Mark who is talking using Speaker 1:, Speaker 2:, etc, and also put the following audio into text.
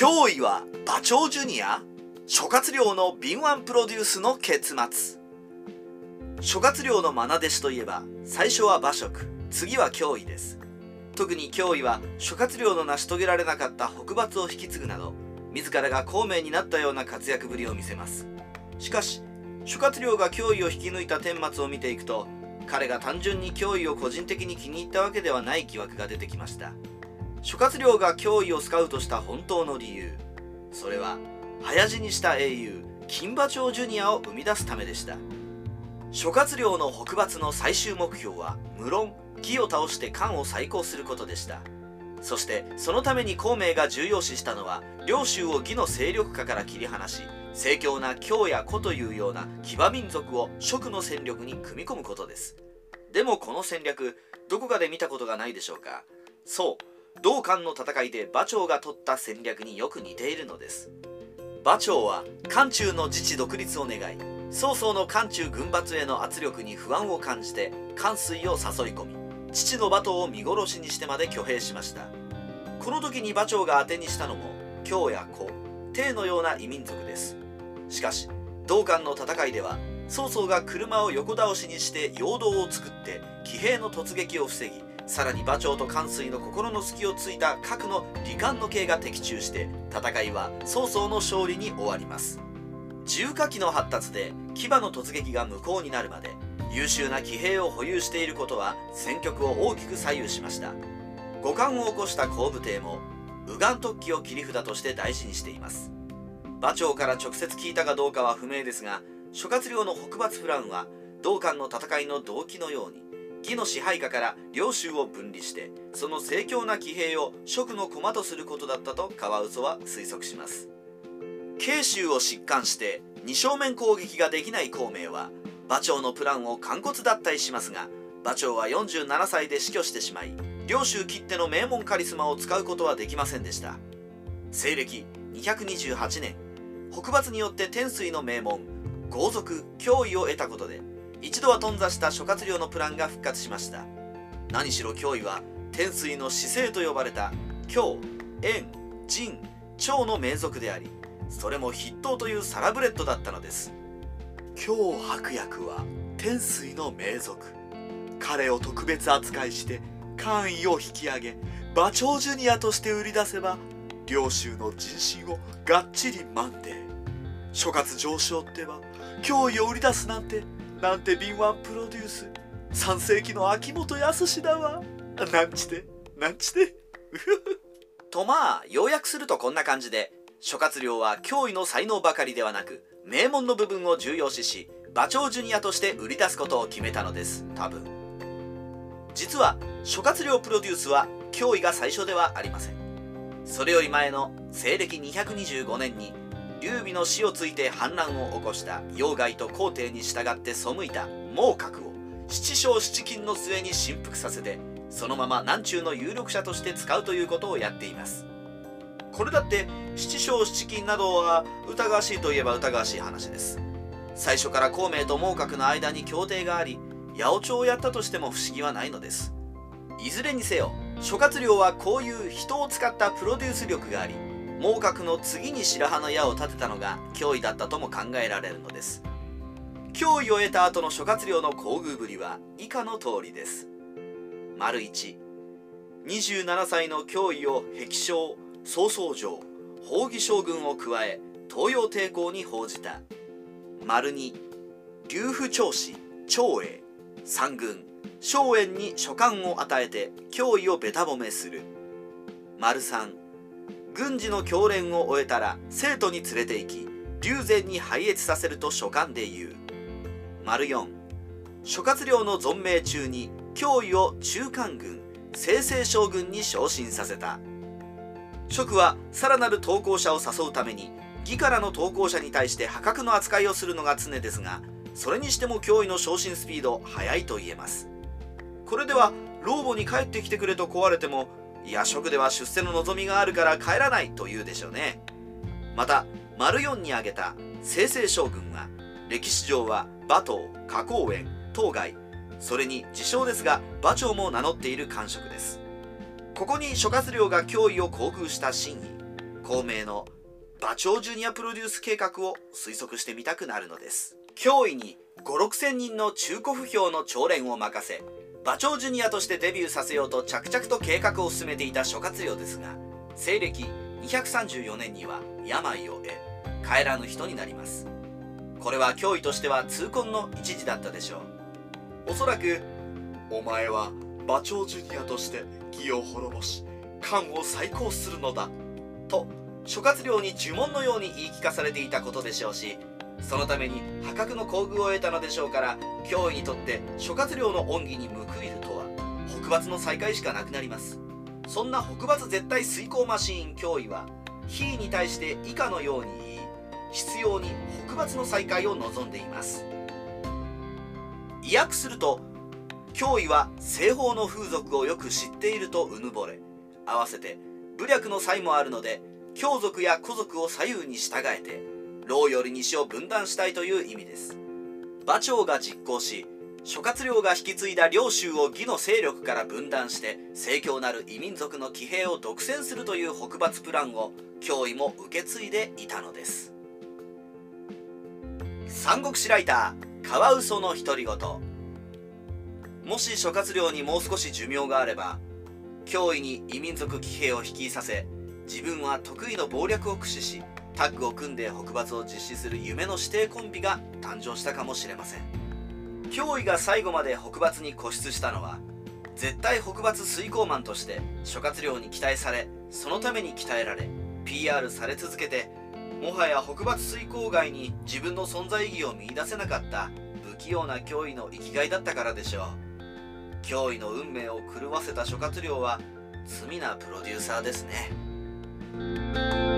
Speaker 1: 脅威は馬長ジュニア？諸葛亮の敏腕プロデュースの結末。諸葛亮の愛弟子といえば最初は馬謖。次は脅威です。特に脅威は諸葛亮の成し遂げられなかった北伐を引き継ぐなど自らが孔明になったような活躍ぶりを見せます。しかし諸葛亮が脅威を引き抜いた顛末を見ていくと彼が単純に脅威を個人的に気に入ったわけではない疑惑が出てきました。諸葛亮が脅威をスカウトした本当の理由。それは早死にした英雄金馬町ジュニアを生み出すためでした。諸葛亮の北伐の最終目標は無論義を倒して漢を再興することでした。そしてそのために孔明が重要視したのは領州を義の勢力下から切り離し盛況な京や古というような騎馬民族を蜀の戦力に組み込むことです。でもこの戦略どこかで見たことがないでしょうか？そう同漢の戦いで馬長が取った戦略によく似ているのです。馬長は漢中の自治独立を願い曹操の漢中軍閥への圧力に不安を感じて関水を誘い込み父の馬頭を見殺しにしてまで挙兵しました。この時に馬長が当てにしたのも京や古帝のような異民族です。しかし同漢の戦いでは曹操が車を横倒しにして陽動を作って騎兵の突撃を防ぎさらに馬長と関水の心の隙をついた核の離間の計が的中して戦いは曹操の勝利に終わります。重火器の発達で騎馬の突撃が無効になるまで優秀な騎兵を保有していることは戦局を大きく左右しました。五冠を起こした後部帝も右岸突起を切り札として大事にしています。馬長から直接聞いたかどうかは不明ですが諸葛亮の北伐プランは同漢の戦いの動機のように義の支配下から領州を分離してその盛況な騎兵を蜀の駒とすることだったとカワウソは推測します。慶州を疾患して二正面攻撃ができない孔明は馬長のプランを完骨脱退しますが馬長は47歳で死去してしまい領州切手の名門カリスマを使うことはできませんでした。西暦228年北伐によって天水の名門豪族脅威を得たことで一度は頓挫した諸葛亮のプランが復活しました。何しろ脅威は天水の死生と呼ばれた京燕陳趙の名族でありそれも筆頭というサラブレッドだったのです。京白役は天水の名族。彼を特別扱いして官位を引き上げ馬長ジュニアとして売り出せば領州の人心をがっちり満で諸葛上昇ってば脅威を売り出すなんてなんて敏腕プロデュース。3世紀の秋元康だわ。なんちて？なんちて？とまあ要約するとこんな感じで諸葛亮は脅威の才能ばかりではなく名門の部分を重要視し馬長ジュニアとして売り出すことを決めたのです。多分。実は諸葛亮プロデュースは脅威が最初ではありません。それより前の西暦225年に劉備の死をついて反乱を起こした妖害と皇帝に従って背いた孟獲を七将七金の末に振幅させてそのまま南中の有力者として使うということをやっています。これだって七将七金などは疑わしいといえば疑わしい話です。最初から孔明と孟獲の間に協定があり八百長をやったとしても不思議はないのです。いずれにせよ諸葛亮はこういう人を使ったプロデュース力があり孟獲の次に白羽の矢を立てたのが脅威だったとも考えられるのです。脅威を得た後の諸葛亮の厚遇ぶりは以下の通りです。丸1 27歳の脅威を壁将曹操城宝義将軍を加え東洋帝国に報じた。丸2劉府長子長英。三軍。荘園に書簡を与えて脅威をべた褒めする。丸3軍事の教練を終えたら生徒に連れて行き龍禅に拝謁させると書簡で言う。丸4諸葛亮の存命中に脅威を中間軍清々将軍に昇進させた。職はさらなる投稿者を誘うために義からの投稿者に対して破格の扱いをするのが常ですがそれにしても脅威の昇進スピード速いと言えます。これでは老母に帰ってきてくれと壊れてもいや職では出世の望みがあるから帰らないと言うでしょうね。また丸4に挙げた清々将軍は歴史上は馬頭花公園当該それに自称ですが馬長も名乗っている官職です。ここに諸葛亮が脅威を航空した真意孔明の馬長ジュニアプロデュース計画を推測してみたくなるのです。脅威に5 6千人の中古不評の長連を任せ馬長ジュニアとしてデビューさせようと着々と計画を進めていた諸葛亮ですが西暦234年には病を得帰らぬ人になります。これは脅威としては痛恨の一時だったでしょう。おそらくお前は馬長ジュニアとして義を滅ぼし漢を再興するのだと諸葛亮に呪文のように言い聞かされていたことでしょうしそのために破格の厚遇を得たのでしょうから脅威にとって諸葛亮の恩義に報いるとは北伐の再開しかなくなります。そんな北伐絶対遂行マシーン脅威は非に対して以下のように言い必要に北伐の再開を望んでいます。意訳すると脅威は西方の風俗をよく知っているとうぬぼれ合わせて武略の際もあるので強族や古族を左右に従えて老より西を分断したいという意味です。馬長が実行し諸葛亮が引き継いだ領州を義の勢力から分断して盛況なる異民族の騎兵を独占するという北伐プランを脅威も受け継いでいたのです。三国志ライターカワウソの独り言もし諸葛亮にもう少し寿命があれば脅威に異民族騎兵を率いさせ自分は得意の謀略を駆使しタッグを組んで北伐を実施する夢の指定コンビが誕生したかもしれません。脅威が最後まで北伐に固執したのは絶対北伐遂行マンとして諸葛亮に期待されそのために鍛えられ PR され続けてもはや北伐遂行外に自分の存在意義を見いだせなかった不器用な脅威の生きがいだったからでしょう。脅威の運命を狂わせた諸葛亮は罪なプロデューサーですね。